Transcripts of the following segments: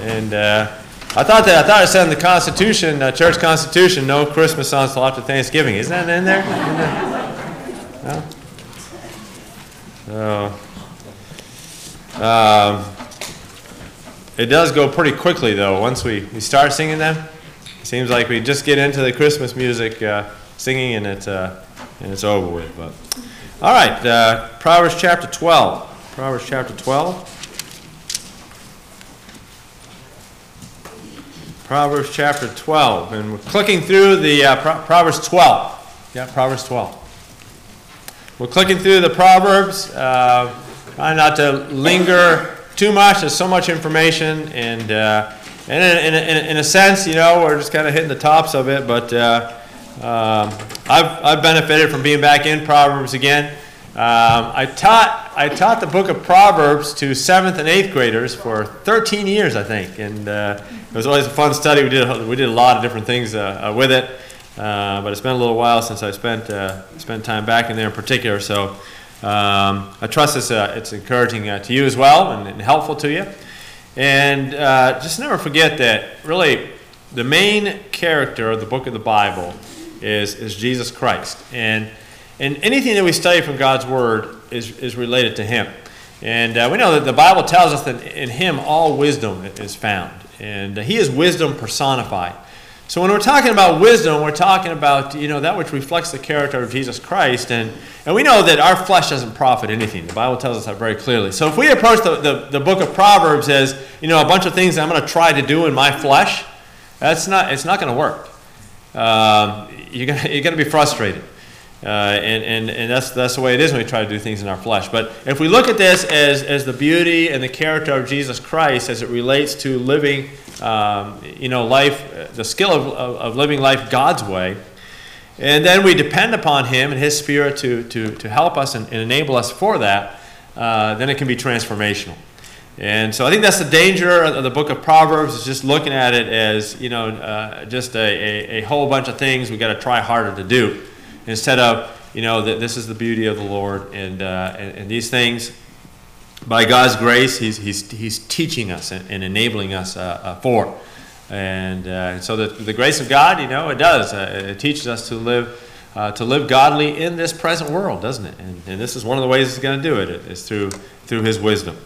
And uh, I thought that I thought it said in the Constitution, uh, church Constitution, no Christmas songs till after Thanksgiving. Isn't that in there? No. So, um, it does go pretty quickly though. Once we, we start singing them, it seems like we just get into the Christmas music uh, singing and it's uh, and it's over with. But all right, uh, Proverbs chapter 12. Proverbs chapter 12. Proverbs chapter 12. And we're clicking through the uh, Pro- Proverbs 12. Yeah, Proverbs 12. We're clicking through the Proverbs, uh, trying not to linger too much. There's so much information. And, uh, and in, in, in, a sense, you know, we're just kind of hitting the tops of it. But uh, um, I've, I've benefited from being back in Proverbs again. Um, I taught I taught the book of Proverbs to seventh and eighth graders for 13 years, I think, and uh, it was always a fun study. We did we did a lot of different things uh, uh, with it, uh, but it's been a little while since I spent uh, spent time back in there in particular. So um, I trust it's it's encouraging to you as well and, and, helpful to you. And just never forget that really the main character of the book of the Bible is is Jesus Christ and and anything that we study from God's Word is, is related to Him. And uh, we know that the Bible tells us that in Him all wisdom is found. And uh, He is wisdom personified. So when we're talking about wisdom, we're talking about you know that which reflects the character of Jesus Christ, and, and we know that our flesh doesn't profit anything. The Bible tells us that very clearly. So if we approach the, the, the book of Proverbs as you know a bunch of things I'm going to try to do in my flesh, that's not it's not going to work. Um, you're going you're to be frustrated. Uh, and, and, and that's, that's the way it is when we try to do things in our flesh. But if we look at this as, as the beauty and the character of Jesus Christ as it relates to living, um, you know, life, the skill of, of, of, living life God's way, and then we depend upon Him and His Spirit to, to, to help us and, and enable us for that, uh, then it can be transformational. And so I think that's the danger of the book of Proverbs is just looking at it as, you know, uh, just a, a, a whole bunch of things we've got to try harder to do instead of you know that this is the beauty of the Lord and, uh, and, and these things by God's grace he's, he's, he's teaching us and, and enabling us uh, uh, for and uh, so the, the grace of God you know it does. Uh, it teaches us to live uh, to live godly in this present world doesn't it? And, and this is one of the ways it's going to do it. Is through through his wisdom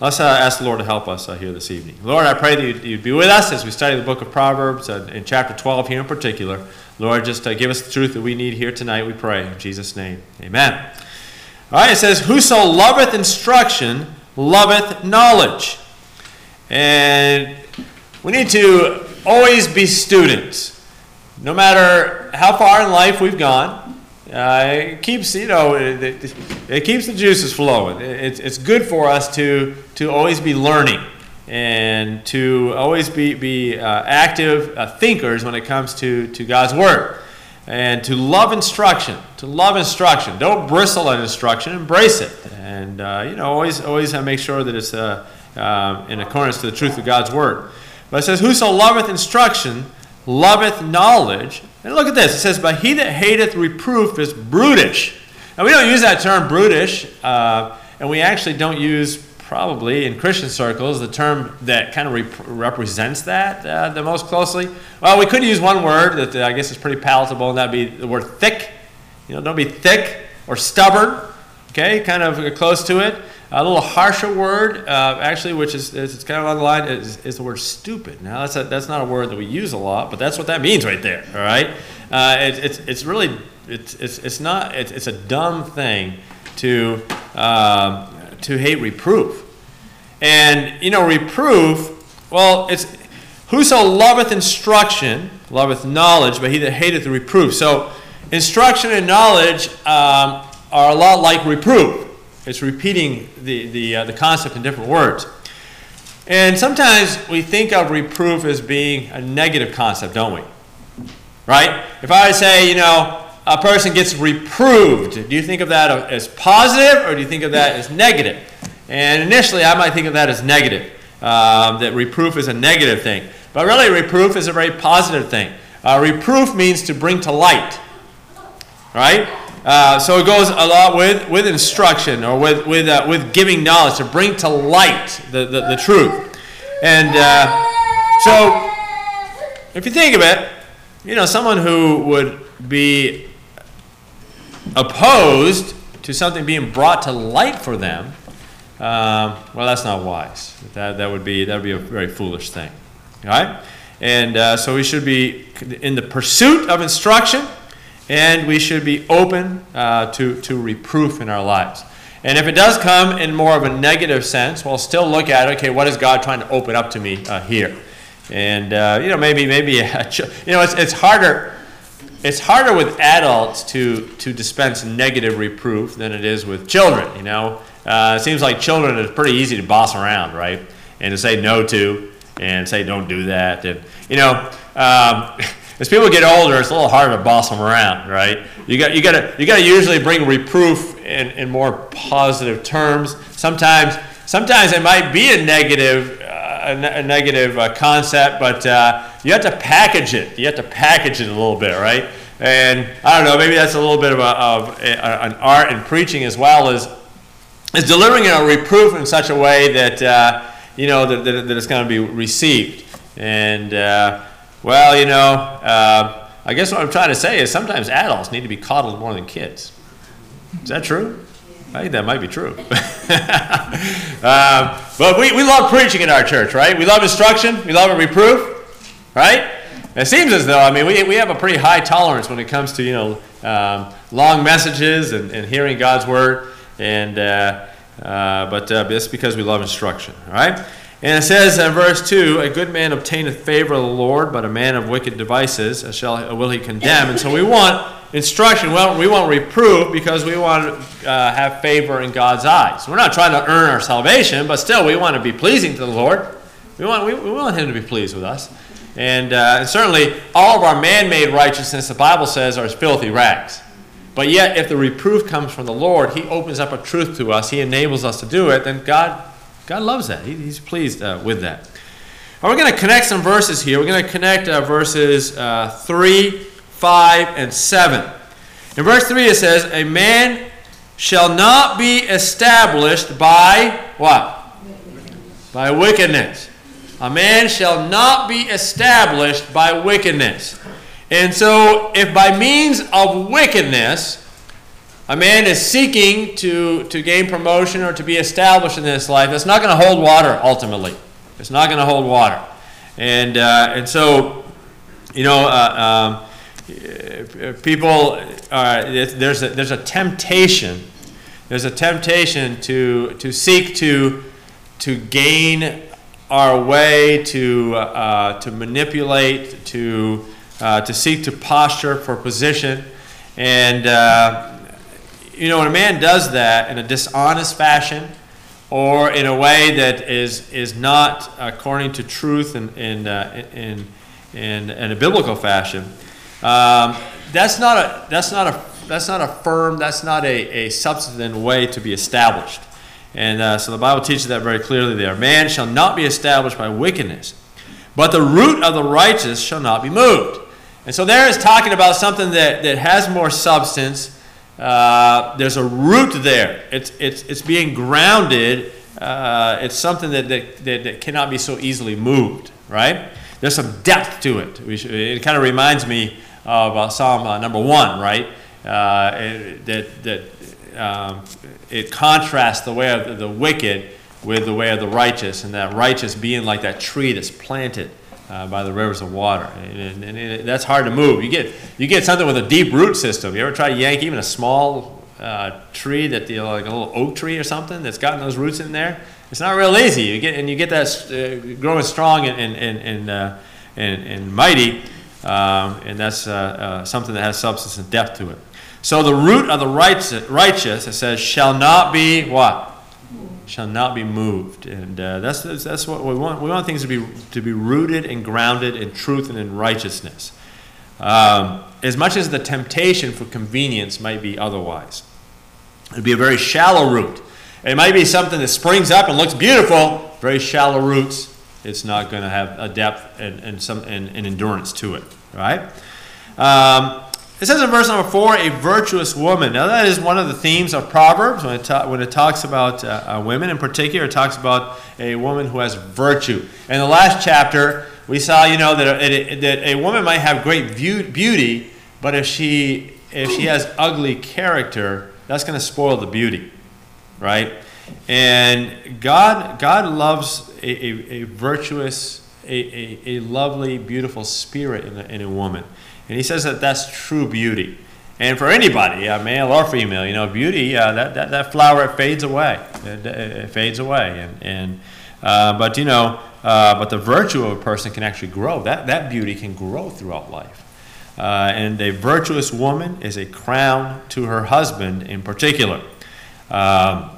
Let's uh, ask the Lord to help us uh, here this evening. Lord, I pray that you'd, you'd, be with us as we study the book of Proverbs uh, in chapter 12 here in particular. Lord, just uh, give us the truth that we need here tonight, we pray. In Jesus' name, amen. All right, it says, Whoso loveth instruction loveth knowledge. And we need to always be students. No matter how far in life we've gone, uh, it keeps you know it, it, it keeps the juices flowing. It, it's good for us to to always be learning and to always be, be uh, active uh, thinkers when it comes to, to God's Word. And to love instruction, to love instruction. Don't bristle at instruction, embrace it. And, uh, you know, always, always make sure that it's uh, um, in accordance to the truth of God's Word. But it says, Whoso loveth instruction loveth knowledge. And look at this. It says, But he that hateth reproof is brutish. Now, we don't use that term brutish, uh, and we actually don't use probably in Christian circles, the term that kind of rep- represents that uh, the most closely. Well, we could use one word that uh, I guess is pretty palatable, and that'd be the word thick. You know, don't be thick or stubborn. Okay, kind of close to it. A little harsher word, uh, actually, which is it's kind of on the line, is, is, the word stupid. Now, that's, a, that's not a word that we use a lot, but that's what that means right there. All right, uh, it, it's it's really it's it's, it's not it's, it's a dumb thing to um, to hate reproof. And, you know, reproof, well, it's whoso loveth instruction, loveth knowledge, but he that hateth reproof. So, instruction and knowledge um, are a lot like reproof. It's repeating the, the, uh, the concept in different words. And sometimes we think of reproof as being a negative concept, don't we? Right? If I say, you know, a person gets reproved, do you think of that as positive or do you think of that as negative? And initially, I might think of that as negative, um, that reproof is a negative thing. But really, reproof is a very positive thing. Uh, reproof means to bring to light, right? Uh, so it goes a lot with, with instruction or with, with, uh, with giving knowledge, to bring to light the, the, the truth. And uh, so, if you think of it, you know, someone who would be opposed to something being brought to light for them, um, well, that's not wise. That, that would be that would be a very foolish thing, all right? And uh, so we should be in the pursuit of instruction, and we should be open uh, to to reproof in our lives. And if it does come in more of a negative sense, we'll still look at okay, what is God trying to open up to me uh, here? And uh, you know, maybe maybe you know, it's it's harder it's harder with adults to, to dispense negative reproof than it is with children. You know, uh, it seems like children is pretty easy to boss around, right? And to say no to, and say don't do that. And you know, um, as people get older, it's a little harder to boss them around, right? You got you got to you got to usually bring reproof in, in more positive terms. Sometimes sometimes it might be a negative a, ne- a negative uh, concept, but uh, you have to package it. You have to package it a little bit, right? And I don't know, maybe that's a little bit of, a, of a, an art in preaching as well as is delivering a reproof in such a way that uh, you know that, that, that it's going to be received. And uh, well, you know, uh, I guess what I'm trying to say is sometimes adults need to be coddled more than kids. Is that true? I think that might be true. um, but we, we love preaching in our church, right? We love instruction, we love a reproof, right? It seems as though, I mean, we, we have a pretty high tolerance when it comes to, you know, um, long messages and, and hearing God's word. And, uh, uh, but uh, it's because we love instruction, all right? And it says in verse 2 A good man obtaineth favor of the Lord, but a man of wicked devices shall, will he condemn. And so we want instruction. Well, we want reproof because we want to uh, have favor in God's eyes. We're not trying to earn our salvation, but still we want to be pleasing to the Lord. We want, we, we want Him to be pleased with us. And, uh, and certainly, all of our man made righteousness, the Bible says, are as filthy rags. But yet, if the reproof comes from the Lord, He opens up a truth to us, He enables us to do it, then God, God loves that. He, he's pleased uh, with that. Well, we're going to connect some verses here. We're going to connect uh, verses uh, 3 5, and 7. In verse 3 it says, A man shall not be established by what? By wickedness. A man shall not be established by wickedness. And so, if by means of wickedness, a man is seeking to, to gain promotion or to be established in this life, it's not going to hold water ultimately. It's not going to hold water. And, uh, and so, you know, uh, um, people are, there's a, there's a temptation there's a temptation to to seek to to gain our way to uh, to manipulate to uh, to seek to posture for position and uh, you know when a man does that in a dishonest fashion or in a way that is is not according to truth and in, in, in, in, in a biblical fashion um, that's not a that's not a that's not a firm that's not a, a substantive way to be established. And uh, so the Bible teaches that very clearly there. Man shall not be established by wickedness, but the root of the righteous shall not be moved. And so there is talking about something that, that has more substance. Uh, there's a root there. It's, it's, it's being grounded. Uh, it's something that, that, that, that, cannot be so easily moved, right? There's some depth to it. Should, it kind of reminds me of uh, Psalm uh, number one, right? Uh, it, that that um, it contrasts the way of the wicked with the way of the righteous, and that righteous being like that tree that's planted uh, by the rivers of water, and, and, and that's hard to move. You get you get something with a deep root system. You ever try to yank even a small uh, tree that you know, like a little oak tree or something that's gotten those roots in there? It's not real easy. You get and you get that uh, growing strong and and and and, uh, and, and mighty um, and that's uh, uh, something that has substance and depth to it. So the root of the righteous, righteous, it says, shall not be what? Shall not be moved, and uh, that's, that's what we want. We want things to be to be rooted and grounded in truth and in righteousness. Um, as much as the temptation for convenience might be otherwise, it'd be a very shallow root. It might be something that springs up and looks beautiful, very shallow roots, it's not going to have a depth and, and some and, and, endurance to it, right? Um, It says in verse number four, a virtuous woman. Now, that is one of the themes of Proverbs when it, ta- when it talks about uh, uh, women in particular. It talks about a woman who has virtue. In the last chapter, we saw, you know, that a, that a woman might have great beauty, but if she if she has ugly character, that's going to spoil the beauty, right? And God God loves a, a, a virtuous, a, a, a lovely, beautiful spirit in a, in a woman. And he says that that's true beauty. And for anybody, uh, male or female, you know, beauty, uh, that, that, that flower, it fades away. It, it fades away. And, and, uh, but, you know, uh, but the virtue of a person can actually grow. That, that beauty can grow throughout life. Uh, and a virtuous woman is a crown to her husband in particular. Um,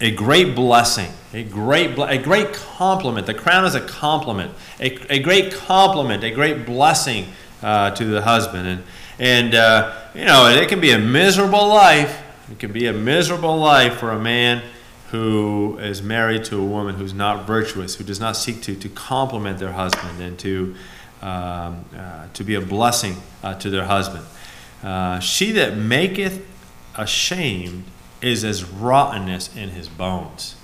a great blessing, a great, a great compliment. The crown is a compliment, a, a great compliment, a great blessing uh, to the husband. And, and uh, you know, it can be a miserable life. It can be a miserable life for a man who is married to a woman who's not virtuous, who does not seek to, to compliment their husband and to, um, uh, to be a blessing uh, to their husband. Uh, she that maketh ashamed is as rottenness in his bones.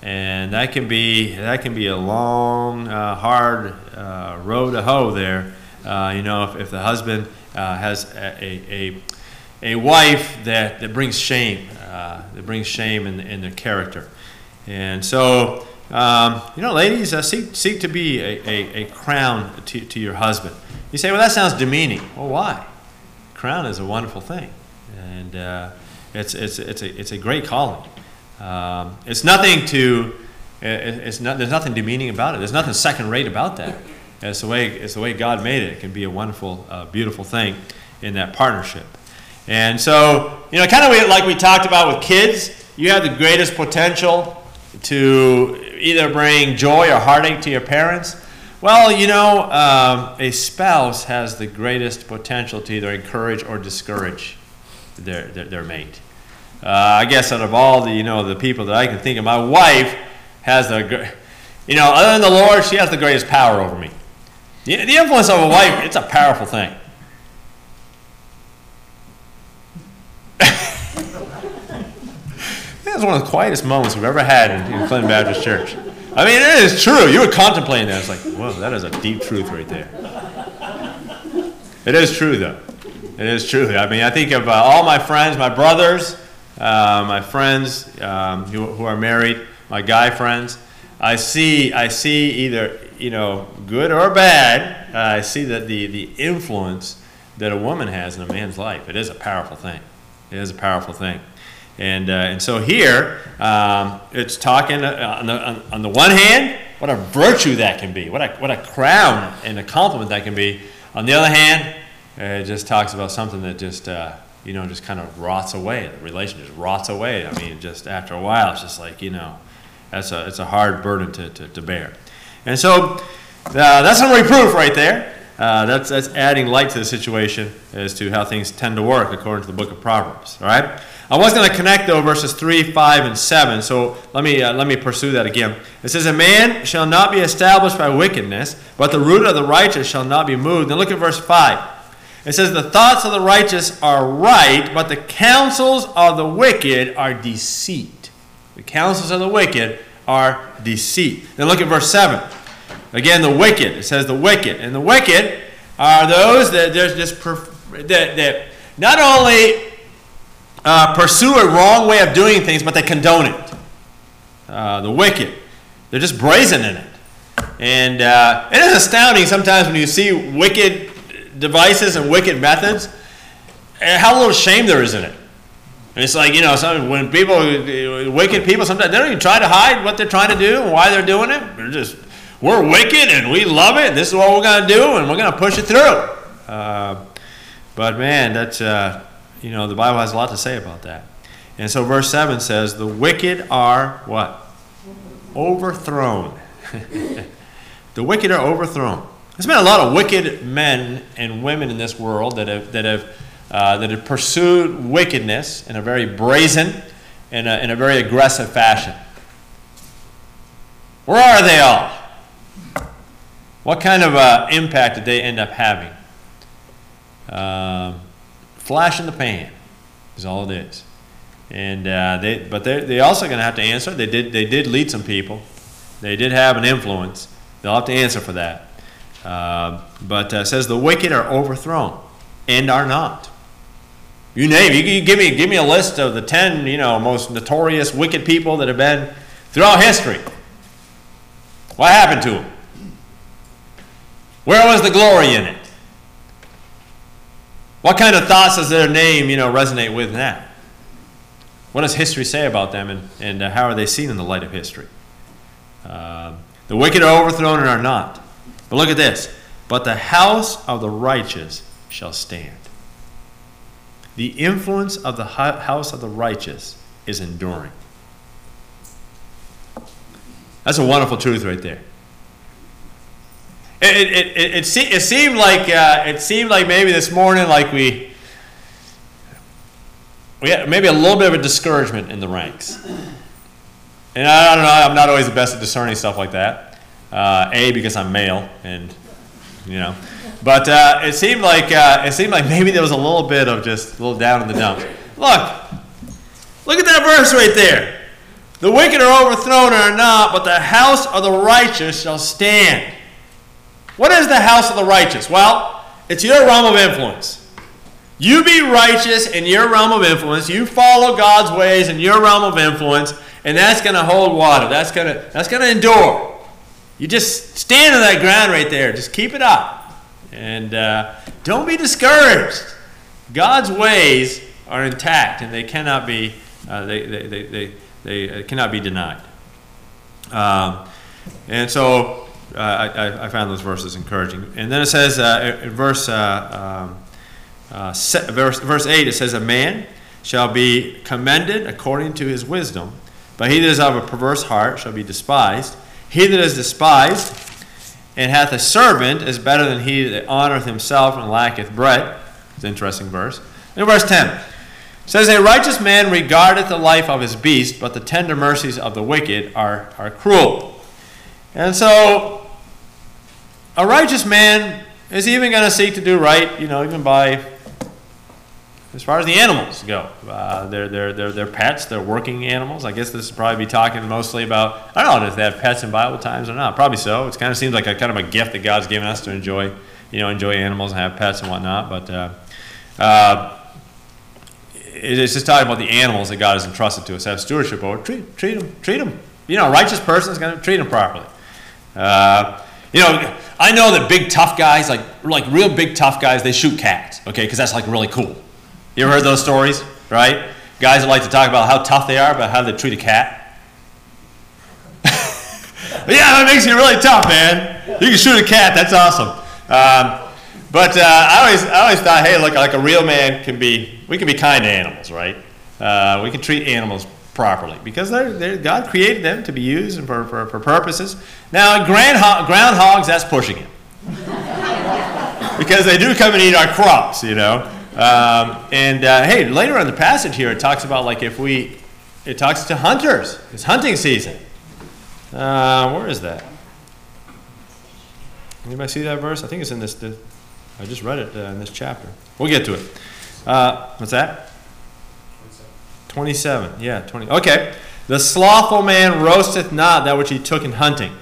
And that can be that can be a long, uh, hard uh, row to hoe there uh, you know, if, if the husband uh, has a, a, a, wife that, that brings shame, uh, that brings shame in, in their character. And so, um, you know, ladies, uh, seek, seek to be a, a, a crown to, to your husband. You say, well, that sounds demeaning. Well, why? Crown is a wonderful thing. And uh, it's, it's, it's, a, it's a great calling. Um, it's nothing to, it's not, there's nothing demeaning about it. There's nothing second rate about that. It's the way it's the way God made it. It can be a wonderful, uh, beautiful thing in that partnership. And so, you know, kind of like we talked about with kids, you have the greatest potential to either bring joy or heartache to your parents. Well, you know, um, a spouse has the greatest potential to either encourage or discourage their, their, their mate. Uh, I guess out of all the, you know, the people that I can think of, my wife has the, you know, other than the Lord, she has the greatest power over me. The, the influence of a wife, it's a powerful thing. that was one of the quietest moments we've ever had in, in Clinton Baptist Church. I mean, it is true. You were contemplating that. It's like, whoa, that is a deep truth right there. It is true, though. It is true. I mean, I think of uh, all my friends, my brothers, uh, my friends um, who, who are married, my guy friends. I see, I see either you know, good or bad, I see that the, the influence that a woman has in a man's life, it is a powerful thing. It is a powerful thing. And, uh, and so here, um, it's talking uh, on the, on, on, the one hand, what a virtue that can be, what a, what a crown and a compliment that can be. On the other hand, it just talks about something that just, uh, you know, just kind of rots away. The relationship just rots away. I mean, just after a while, it's just like, you know, that's a, it's a hard burden to, to, to bear. And so uh, that's some reproof right there. Uh, that's, that's adding light to the situation as to how things tend to work according to the book of Proverbs. All right? I was going to connect though verses 3, 5, and 7. So let me, uh, let me pursue that again. It says, A man shall not be established by wickedness, but the root of the righteous shall not be moved. Then look at verse 5. It says, The thoughts of the righteous are right, but the counsels of the wicked are deceit. The counsels of the wicked are deceit. Then look at verse 7. Again, the wicked. It says the wicked. And the wicked are those that there's just that, that not only uh, pursue a wrong way of doing things, but they condone it. Uh, the wicked. They're just brazen in it. And uh, it is astounding sometimes when you see wicked devices and wicked methods, how little shame there is in it. It's like, you know, some, when people, wicked people, sometimes they don't even try to hide what they're trying to do and why they're doing it. They're just, we're wicked and we love it. This is what we're going to do and we're going to push it through. Uh, but man, that's, uh, you know, the Bible has a lot to say about that. And so verse 7 says, the wicked are what? Overthrown. the wicked are overthrown. There's been a lot of wicked men and women in this world that have, that have uh, that have pursued wickedness in a very brazen and in a very aggressive fashion. Where are they all? What kind of uh, impact did they end up having? Um, flash in the pan is all it is. And uh, they, but they they also going to have to answer. They did they did lead some people. They did have an influence. They'll have to answer for that. Uh, but uh, says the wicked are overthrown and are not. You name you, you give me give me a list of the ten you know most notorious wicked people that have been throughout history. What happened to them? Where was the glory in it? What kind of thoughts does their name you know resonate with now? What does history say about them, and, and uh, how are they seen in the light of history? Uh, the wicked are overthrown and are not. But look at this. But the house of the righteous shall stand. The influence of the house of the righteous is enduring. That's a wonderful truth right there. It, it, it, it, it seemed like uh, it seemed like maybe this morning like we we had maybe a little bit of a discouragement in the ranks. And I don't know, I'm not always the best at discerning stuff like that. Uh, a because I'm male, and you know, but uh, it seemed like uh, it seemed like maybe there was a little bit of just a little down in the dumps. Look, look at that verse right there. The wicked are overthrown or are not, but the house of the righteous shall stand. What is the house of the righteous? Well, it's your realm of influence. You be righteous in your realm of influence. You follow God's ways in your realm of influence, and that's going to hold water. That's going to that's going to endure. You just stand on that ground right there. Just keep it up. And uh, don't be discouraged. God's ways are intact and they cannot be, uh, they, they, they, they, they, cannot be denied. Um, and so uh, I, I, found those verses encouraging. And then it says uh, in verse, uh, um, uh, verse, verse 8, it says, A man shall be commended according to his wisdom, but he that is of a perverse heart shall be despised. He that is despised and hath a servant is better than he that honoreth himself and lacketh bread. It's an interesting verse. In verse 10, says, A righteous man regardeth the life of his beast, but the tender mercies of the wicked are, are cruel. And so, a righteous man is even going to seek to do right, you know, even by as far as the animals go. Uh, they're, they're, they're, they're pets, they're working animals. I guess this would probably be talking mostly about, I don't know if they have pets in Bible times or not. Probably so. It kind of seems like a kind of a gift that God's given us to enjoy, you know, enjoy animals and have pets and whatnot. But uh, uh, it's just talking about the animals that God has entrusted to us, have stewardship over. Treat, treat them, treat them. You know, a righteous person is going to treat them properly. Uh, you know, I know that big tough guys, like like real big tough guys, they shoot cats, okay, because that's like really cool. You ever heard those stories, right? Guys that like to talk about how tough they are, about how they treat a cat. yeah, that makes you really tough, man. You can shoot a cat. That's awesome. Um, but uh, I always, I always thought, hey, look, like a real man can be. We can be kind to animals, right? Uh, we can treat animals properly because they're, they're, God created them to be used for, for, for purposes. Now, groundhog, groundhogs, that's pushing it. because they do come and eat our crops, you know. Um, and uh, hey, later on the passage here, it talks about like if we, it talks to hunters. It's hunting season. Uh, where is that? Anybody see that verse? I think it's in this. this I just read it uh, in this chapter. We'll get to it. Uh, what's that? 27. Yeah, 20. Okay. The slothful man roasteth not that which he took in hunting.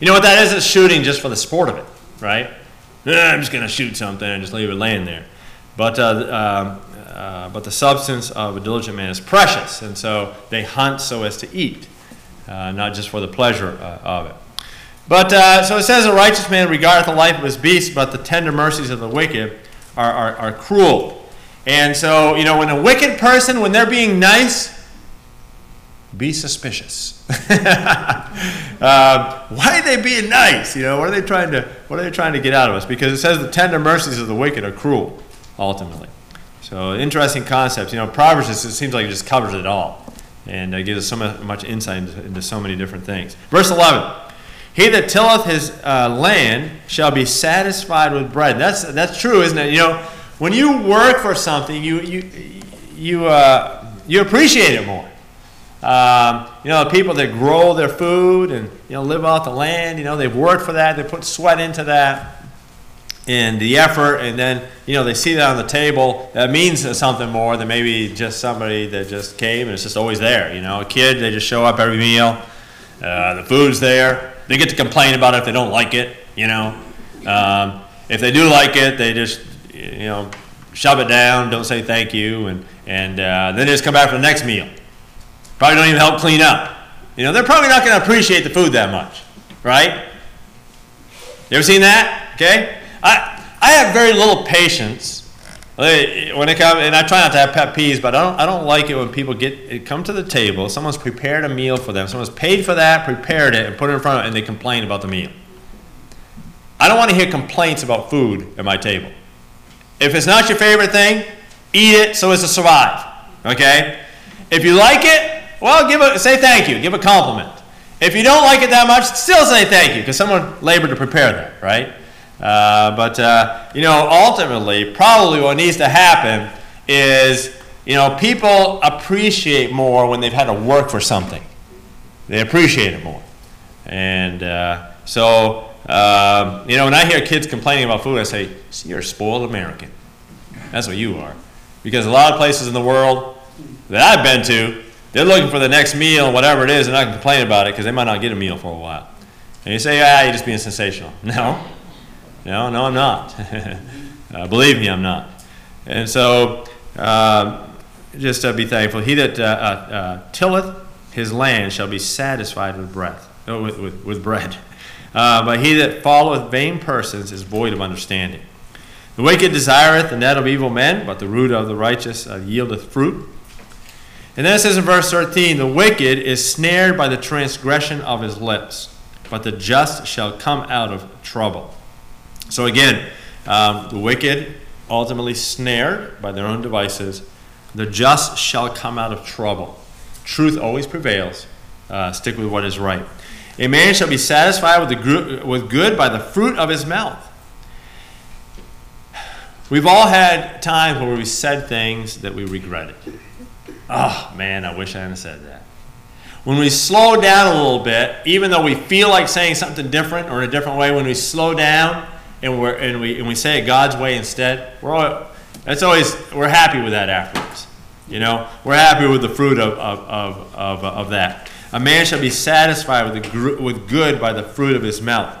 You know what that is? It's shooting just for the sport of it, right? I'm just going to shoot something and just leave it laying there. But, uh, um, uh, but the substance of a diligent man is precious, and so they hunt so as to eat, uh, not just for the pleasure uh, of it. But uh, so it says, A righteous man regardeth the life of his beast, but the tender mercies of the wicked are, are, are cruel. And so, you know, when a wicked person, when they're being nice, be suspicious. uh, why are they being nice? You know, what are they trying to what are they trying to get out of us? Because it says the tender mercies of the wicked are cruel ultimately. So interesting concepts. You know, Proverbs just, it seems like it just covers it all, and uh, gives us so much insight into, into, so many different things. Verse 11: He that tilleth his uh, land shall be satisfied with bread. That's that's true, isn't it? You know, when you work for something, you you you uh, you appreciate it more. Um, you know, the people that grow their food and you know live off the land, you know, they've worked for that, they put sweat into that and the effort, and then you know they see that on the table. That means something more than maybe just somebody that just came and it's just always there. You know, a kid they just show up every meal, uh, the food's there. They get to complain about it if they don't like it. You know, um, if they do like it, they just you know shove it down, don't say thank you, and and uh, then they just come back for the next meal. Probably don't even help clean up. You know, they're probably not going to appreciate the food that much, right? You ever seen that? Okay, I I have very little patience when it comes, and I try not to have pet peeves, but I don't I don't like it when people get come to the table. Someone's prepared a meal for them. Someone's paid for that, prepared it, and put it in front of, them, and they complain about the meal. I don't want to hear complaints about food at my table. If it's not your favorite thing, eat it so as to survive. Okay? If you like it, well, give a say thank you, give a compliment. If you don't like it that much, still say thank you because someone labored to prepare that, right? Uh, but uh, you know, ultimately, probably what needs to happen is you know people appreciate more when they've had to work for something. They appreciate it more, and uh, so um, you know when I hear kids complaining about food, I say, "You're a spoiled American." That's what you are, because a lot of places in the world that I've been to, they're looking for the next meal, whatever it is, and not complain about it because they might not get a meal for a while. And you say, ah, you're just being sensational. No, no, no, I'm not. uh, believe me, I'm not. And so, uh, just uh, be thankful. He that uh, uh, uh, tilleth his land shall be satisfied with breath, with, with, with bread. but he that followeth vain persons is void of understanding. The wicked desireth the net of evil men, but the root of the righteous yieldeth fruit. And then it says in verse 13, The wicked is snared by the transgression of his lips, but the just shall come out of trouble. So again, um, the wicked ultimately snared by their own devices. The just shall come out of trouble. Truth always prevails. Uh, stick with what is right. A man shall be satisfied with, the with good by the fruit of his mouth. We've all had times where we said things that we regretted. Oh man, I wish I hadn't said that. When we slow down a little bit, even though we feel like saying something different or in a different way, when we slow down and, we're, and, we, and we say it God's way instead, we're all, that's always, we're happy with that afterwards. You know, we're happy with the fruit of, of, of, of, of that. A man shall be satisfied with, the, with good by the fruit of his mouth,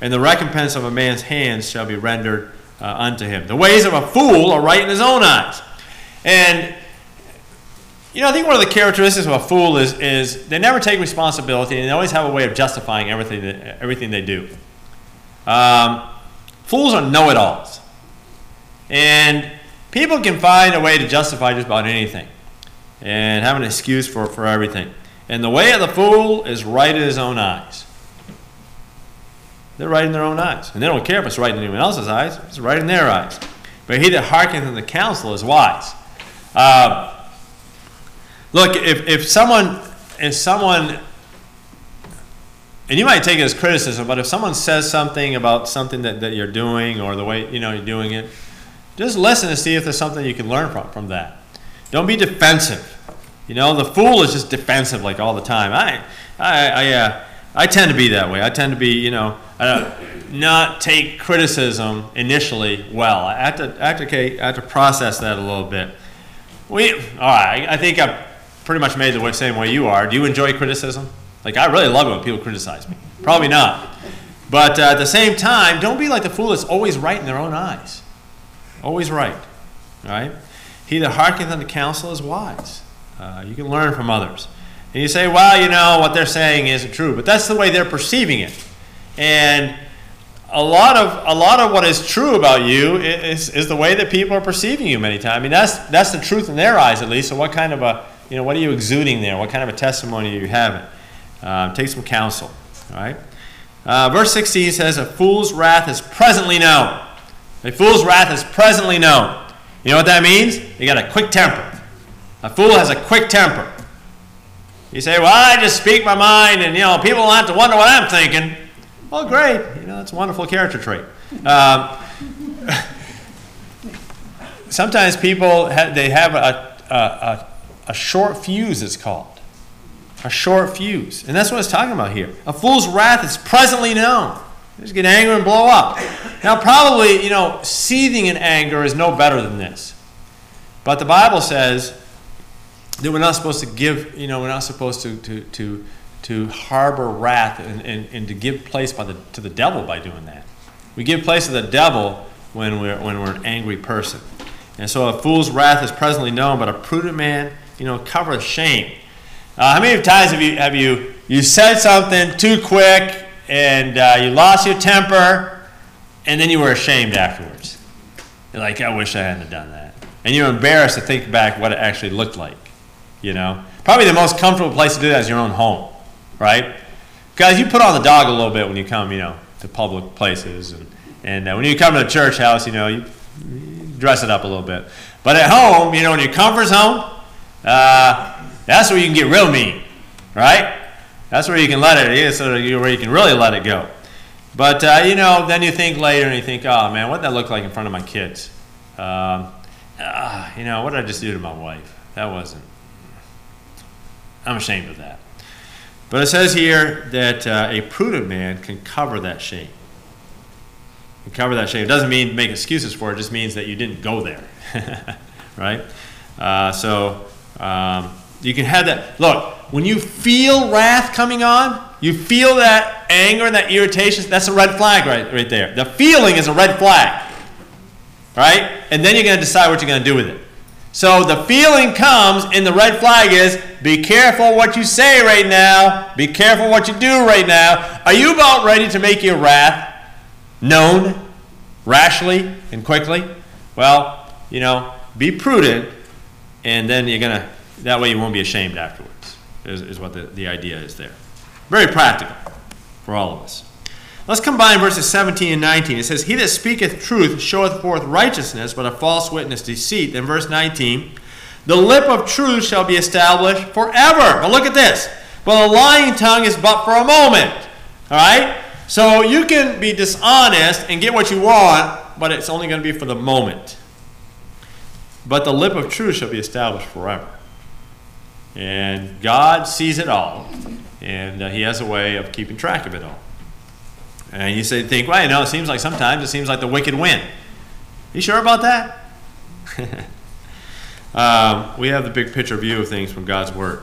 and the recompense of a man's hands shall be rendered uh, unto him. The ways of a fool are right in his own eyes. And, you know, I think one of the characteristics of a fool is, is they never take responsibility and they always have a way of justifying everything, that, everything they do. Um, Fools are know it alls. And people can find a way to justify just about anything and have an excuse for, for everything. And the way of the fool is right in his own eyes. They're right in their own eyes. And they don't care if it's right in anyone else's eyes, it's right in their eyes. But he that hearkeneth unto the counsel is wise. Uh, look, if, if someone if someone and you might take it as criticism, but if someone says something about something that, that you're doing or the way you know you're doing it, just listen and see if there's something you can learn from, from that. Don't be defensive. You know, the fool is just defensive like all the time. I, I, I, uh, I tend to be that way. I tend to be, you know, not take criticism initially well. I have to, I have to, I have to process that a little bit. We, all right, I think I'm pretty much made the same way you are. Do you enjoy criticism? Like, I really love it when people criticize me. Probably not. But uh, at the same time, don't be like the fool that's always right in their own eyes. Always right. All right? He that hearkeneth unto counsel is wise. Uh, you can learn from others. And you say, well, you know, what they're saying isn't true. But that's the way they're perceiving it. And a lot of a lot of what is true about you is, is the way that people are perceiving you many times. I mean, that's that's the truth in their eyes at least. So what kind of a you know what are you exuding there? What kind of a testimony are you having? Uh, take some counsel. All right. Uh, verse 16 says, "A fool's wrath is presently known." A fool's wrath is presently known. You know what that means? They got a quick temper. A fool has a quick temper. You say, "Well, I just speak my mind, and you know, people don't have to wonder what I'm thinking." Well, great. You know, that's a wonderful character trait. Um, sometimes people have, they have a, a, a, a short fuse. It's called a short fuse. And that's what it's talking about here. A fool's wrath is presently known. Just get angry and blow up. Now, probably, you know, seething in anger is no better than this. But the Bible says that we're not supposed to give, you know, we're not supposed to, to, to, to harbor wrath and, and, and to give place by the, to the devil by doing that. We give place to the devil when we're, when we're an angry person. And so a fool's wrath is presently known, but a prudent man, you know, covereth shame. Uh, how many times have you, have you, you said something too quick and uh, you lost your temper and then you were ashamed afterwards? You're like, I wish I hadn't done that. And you're embarrassed to think back what it actually looked like, you know? Probably the most comfortable place to do that is your own home, right? Because you put on the dog a little bit when you come, you know, to public places. And, and uh, when you come to a church house, you know, you, you dress it up a little bit. But at home, you know, in your comfort zone, uh, that's where you can get real mean, right? That's where you can let it, yeah, so where you can really let it go. But, uh, you know, then you think later and you think, oh man, what did that look like in front of my kids? Um, uh, you know, what did I just do to my wife? That wasn't, I'm ashamed of that. But it says here that uh, a prudent man can cover that shame. Can cover that shame. It doesn't mean make excuses for it, it just means that you didn't go there. right? Uh, so um, you can have that. Look, when you feel wrath coming on, you feel that anger and that irritation, that's a red flag right, right there. The feeling is a red flag. Right? And then you're going to decide what you're going to do with it. So the feeling comes, and the red flag is be careful what you say right now. Be careful what you do right now. Are you about ready to make your wrath known rashly and quickly? Well, you know, be prudent, and then you're going to, that way you won't be ashamed afterwards, is, is what the, the idea is there. Very practical for all of us. Let's combine verses 17 and 19. It says, He that speaketh truth showeth forth righteousness, but a false witness deceit. Then verse 19, The lip of truth shall be established forever. But look at this. But a lying tongue is but for a moment. All right? So you can be dishonest and get what you want, but it's only going to be for the moment. But the lip of truth shall be established forever. And God sees it all, and uh, He has a way of keeping track of it all. And you say, think, well, you know, it seems like sometimes it seems like the wicked win. You sure about that? um, we have the big picture view of things from God's Word.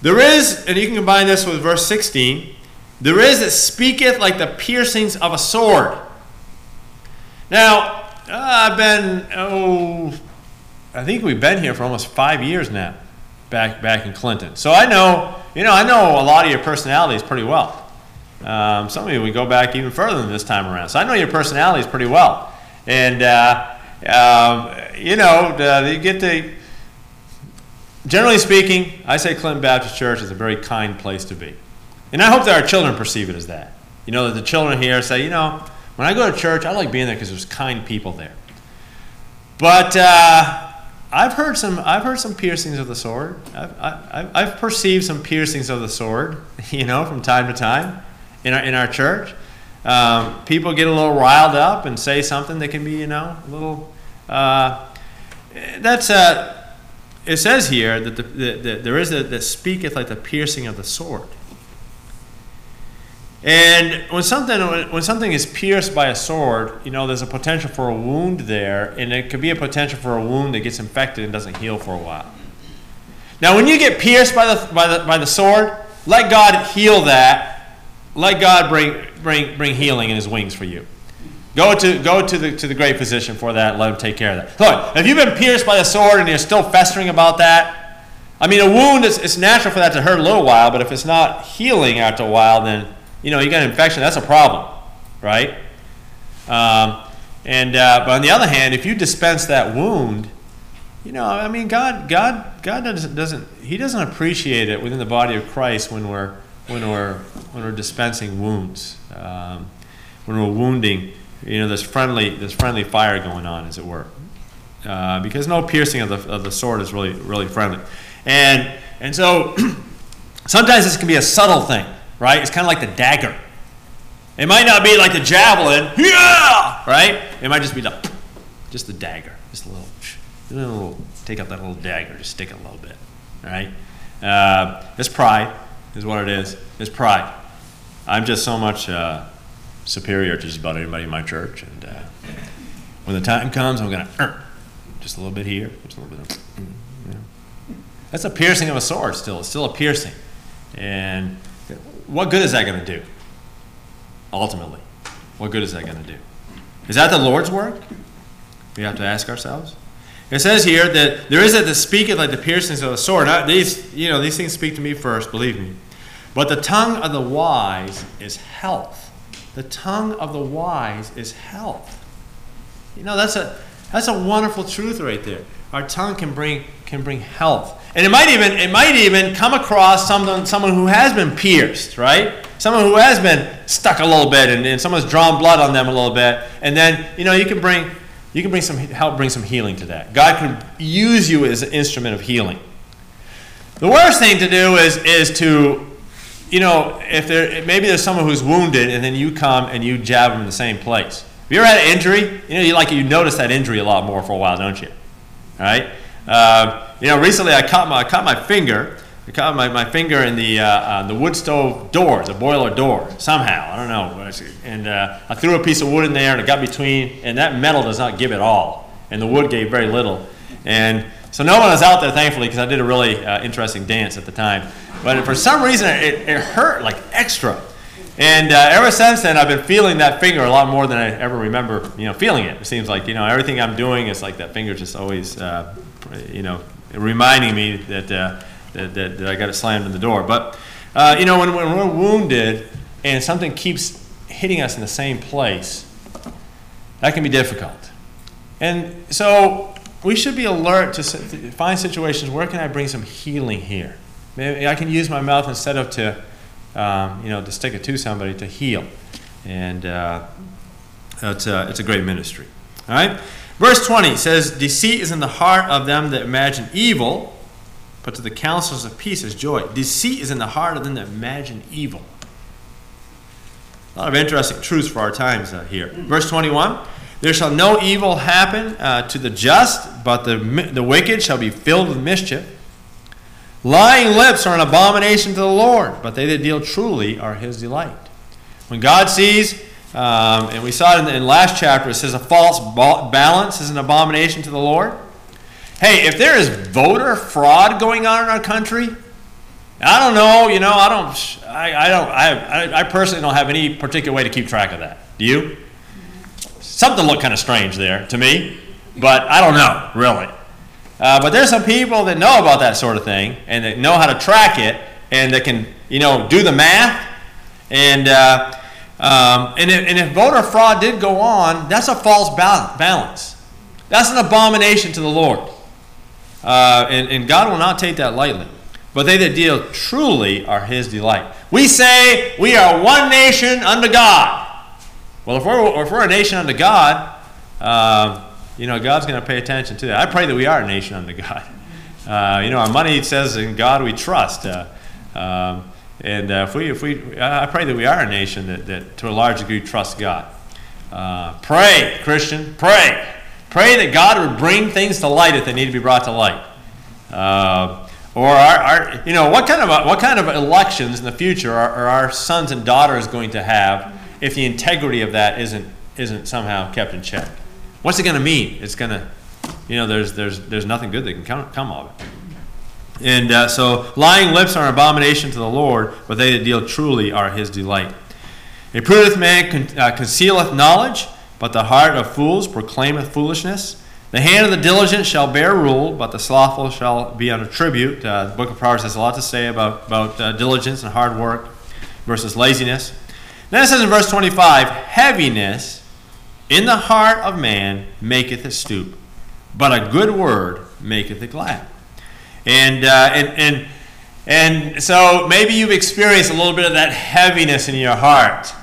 There is, and you can combine this with verse 16, there is that speaketh like the piercings of a sword. Now, uh, I've been, oh, I think we've been here for almost five years now, back, back in Clinton. So I know, you know, I know a lot of your personalities pretty well. Um, some of you, we go back even further than this time around. So I know your personalities pretty well. And, uh, um, you know, you get to, generally speaking, I say Clinton Baptist Church is a very kind place to be. And I hope that our children perceive it as that. You know, that the children here say, you know, when I go to church, I like being there because there's kind people there. But uh, I've heard some. I've heard some piercings of the sword. I've, I've, I've perceived some piercings of the sword. You know, from time to time in our, in our church. Um, people get a little riled up and say something that can be, you know, a little. Uh, that's uh, it says here that, the, the, the there is a that speaketh like the piercing of the sword. And when something when something is pierced by a sword, you know, there's a potential for a wound there, and it could be a potential for a wound that gets infected and doesn't heal for a while. Now, when you get pierced by the by the by the sword, let God heal that let God bring, bring, bring healing in his wings for you. Go to, go to, the, to the great physician for that. Let him take care of that. Look, if you've been pierced by the sword and you're still festering about that, I mean, a wound, is, it's natural for that to hurt a little while, but if it's not healing after a while, then, you know, you got an infection. That's a problem, right? Um, and, uh, but on the other hand, if you dispense that wound, you know, I mean, God, God, God doesn't, doesn't, He doesn't appreciate it within the body of Christ when we're when we're when we're dispensing wounds, um, when we're wounding, you know, there's friendly there's friendly fire going on, as it were, uh, because no piercing of the of the sword is really really friendly, and and so sometimes this can be a subtle thing, right? It's kind of like the dagger. It might not be like the javelin, yeah, right? It might just be the just the dagger, just a little, a little take out that little dagger, just stick it a little bit, right? Uh, it's pride is what it is. It's pride. I'm just so much, uh, superior to just about anybody in my church. And uh, when the time comes, I'm to uh, just a little bit here, just a little bit. Of, know. That's a piercing of a sword. Still, it's still a piercing. And what good is that going to do? Ultimately, what good is that going to do? Is that the Lord's work? We have to ask ourselves. It says here that there is a that speaketh like the piercings of a sword. Now, these, you know, these things speak to me first, believe me. But the tongue of the wise is health. The tongue of the wise is health. You know, that's a that's a wonderful truth right there. Our tongue can bring can bring health. And it might even it might even come across someone someone who has been pierced, right? Someone who has been stuck a little bit and, and someone's drawn blood on them a little bit. And then, you know, you can bring you can bring some help bring some healing to that. God can use you as an instrument of healing. The worst thing to do is is to you know, if there maybe there's someone who's wounded and then you come and you jab them in the same place. If you ever had an injury? You know, you like you notice that injury a lot more for a while, don't you? All right. Uh, you know, recently I caught my I cut my finger. I cut my, my finger in the uh, uh, the wood stove door, the boiler door. Somehow, I don't know. And uh, I threw a piece of wood in there, and it got between. And that metal does not give at all, and the wood gave very little. And so no one was out there, thankfully, because I did a really uh, interesting dance at the time. But for some reason, it, it hurt like extra. And uh, ever since then, I've been feeling that finger a lot more than I ever remember, you know, feeling it. It seems like, you know, everything I'm doing is like that finger just always, uh, you know, reminding me that, uh, that, that, that, I got it slammed in the door. But, uh, you know, when, when we're wounded and something keeps hitting us in the same place, that can be difficult. And so we should be alert to find situations where can I bring some healing here? Maybe I can use my mouth instead of to um, you know, to stick it to somebody to heal. And uh, it's, a, it's a great ministry. All right? Verse 20 says, Deceit is in the heart of them that imagine evil, but to the counselors of peace is joy. Deceit is in the heart of them that imagine evil. A lot of interesting truths for our times uh, here. Verse 21 There shall no evil happen uh, to the just, but the, the wicked shall be filled with mischief. Lying lips are an abomination to the Lord, but they that deal truly are his delight. When God sees, um, and we saw it in the in last chapter, it says a false balance is an abomination to the Lord. Hey, if there is voter fraud going on in our country, I don't know, you know, I don't, I, I don't, I, I personally don't have any particular way to keep track of that. Do you? Something looked kind of strange there to me, but I don't know, really. Uh, but there's some people that know about that sort of thing and that know how to track it and that can, you know, do the math. And, uh, um, and, if, and if voter fraud did go on, that's a false balance. That's an abomination to the Lord. Uh, and, and God will not take that lightly. But they that deal truly are his delight. We say we are one nation under God. Well, if we're, if we're a nation under God, uh, you know, God's going to pay attention to that. I pray that we are a nation under God. Uh, you know, our money says in God we trust. Uh, um, and uh, if we, if we, I pray that we are a nation that, that to a large degree trusts God. Uh, pray, Christian, pray. Pray that God would bring things to light if they need to be brought to light. Uh, or our, our, you know, what kind of what kind of elections in the future are, are our sons and daughters going to have if the integrity of that isn't isn't somehow kept in check? What's it going to mean? It's going to, you know, there's, there's, there's nothing good that can come, come of it. And uh, so, lying lips are an abomination to the Lord, but they that deal truly are his delight. A prudent man con- uh, concealeth knowledge, but the heart of fools proclaimeth foolishness. The hand of the diligent shall bear rule, but the slothful shall be under tribute. Uh, the book of Proverbs has a lot to say about, about uh, diligence and hard work versus laziness. Then it says in verse 25, heaviness in the heart of man maketh it stoop, but a good word maketh it glad. And, uh, and, and, and so maybe you've experienced a little bit of that heaviness in your heart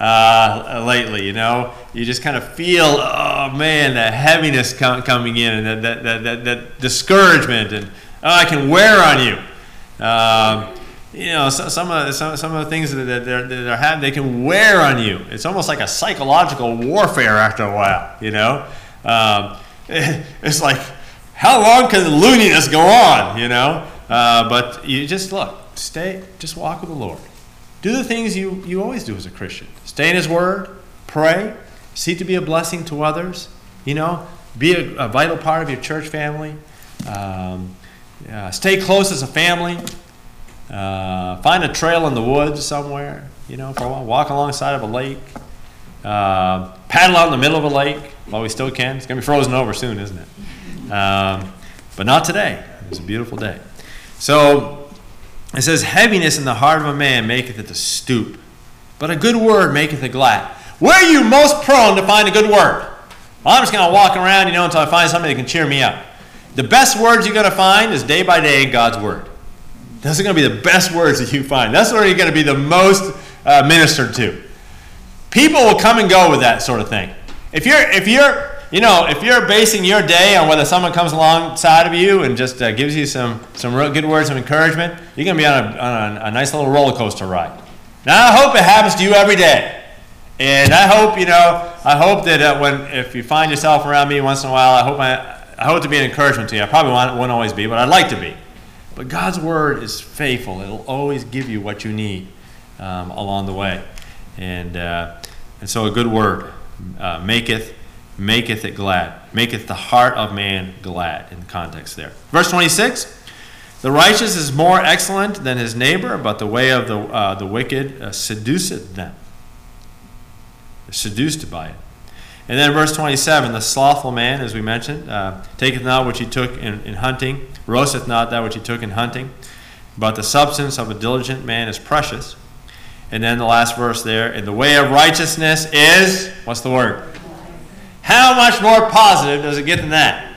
uh, lately, you know? You just kind of feel, oh man, that heaviness com- coming in and that, that, that, that, discouragement and oh, I can wear on you. Um, you know, so, some of some, some of the things that, they're, that they're having, they can wear on you. It's almost like a psychological warfare after a while. You know, um, it's like how long can the looniness go on? You know, uh, but you just look, stay, just walk with the Lord. do the things you, you always do as a Christian. Stay in His Word, pray, seek to be a blessing to others, you know, be a, a vital part of your church family. Um, uh, stay close as a family. Uh, find a trail in the woods somewhere, you know, for a while. Walk alongside of a lake. Uh, paddle out in the middle of a lake while we still can. It's going to be frozen over soon, isn't it? Um, but not today. It's a beautiful day. So it says, Heaviness in the heart of a man maketh it to stoop, but a good word maketh it glad. Where are you most prone to find a good word? Well, I'm just going to walk around, you know, until I find somebody that can cheer me up. The best words you're going to find is day by day in God's word. Those are going to be the best words that you find. That's where you're going to be the most uh, ministered to. People will come and go with that sort of thing. If you're, if you're, you know, if you're basing your day on whether someone comes alongside of you and just uh, gives you some, some real good words of encouragement, you're going to be on, a, on a, a nice little roller coaster ride. Now, I hope it happens to you every day. And I hope, you know, I hope that uh, when, if you find yourself around me once in a while, I hope I, I hope to be an encouragement to you. I probably won't, won't always be, but I'd like to be. But God's word is faithful. It'll always give you what you need um, along the way. And, uh, and so a good word uh, maketh, maketh it glad. Maketh the heart of man glad in the context there. Verse 26. The righteous is more excellent than his neighbor, but the way of the, uh, the wicked uh, seduceth them. They're seduced by it. And then verse 27 the slothful man, as we mentioned, uh, taketh not which he took in, in hunting, roasteth not that which he took in hunting, but the substance of a diligent man is precious. And then the last verse there, and the way of righteousness is, what's the word? How much more positive does it get than that?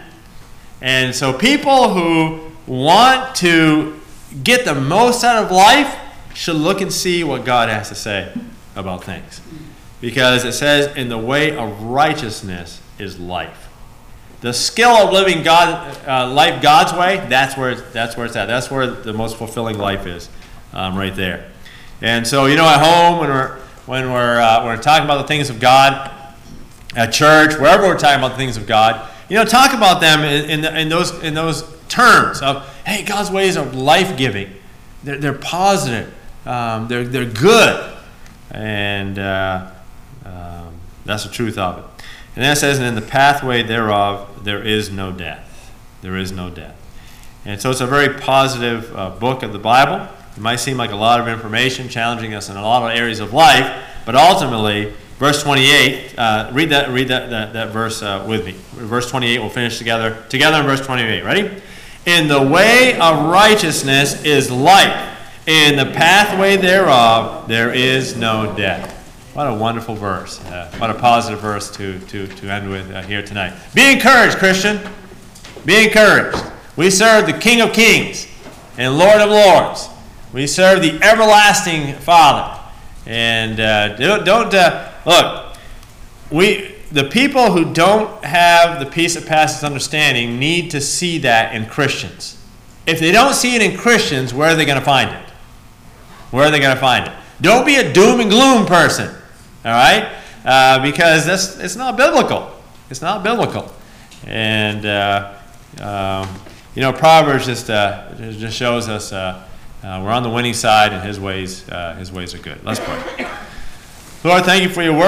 And so people who want to get the most out of life should look and see what God has to say about things. Because it says, in the way of righteousness is life. The skill of living God, uh, life God's way, that's where, it's, that's where it's at. That's where the most fulfilling life is, um, right there. And so, you know, at home, when we're, when we're, uh, when we're talking about the things of God, at church, wherever we're talking about the things of God, you know, talk about them in, in, the, in those, in those terms of, hey, God's ways are life giving, they're, they're positive, um, they're, they're good. And uh, um, that's the truth of it. And then it says, and in the pathway thereof, there is no death. There is no death. And so it's a very positive uh, book of the Bible. It might seem like a lot of information, challenging us in a lot of areas of life, but ultimately, verse 28, uh, read that, read that, that, that verse uh, with me. Verse 28, we'll finish together, together in verse 28. Ready? In the way of righteousness is life. In the pathway thereof, there is no death. What a wonderful verse. Uh, what a positive verse to, to, to end with uh, here tonight. Be encouraged, Christian. Be encouraged. We serve the King of Kings and Lord of Lords. We serve the everlasting Father. And uh, don't, don't uh, look, we, the people who don't have the peace that passes understanding need to see that in Christians. If they don't see it in Christians, where are they going to find it? Where are they going to find it? Don't be a doom and gloom person, all right? Uh, because that's it's not biblical. It's not biblical, and uh, um, you know Proverbs just uh, just shows us uh, uh, we're on the winning side, and His ways uh, His ways are good. Let's pray. Lord, thank you for your word.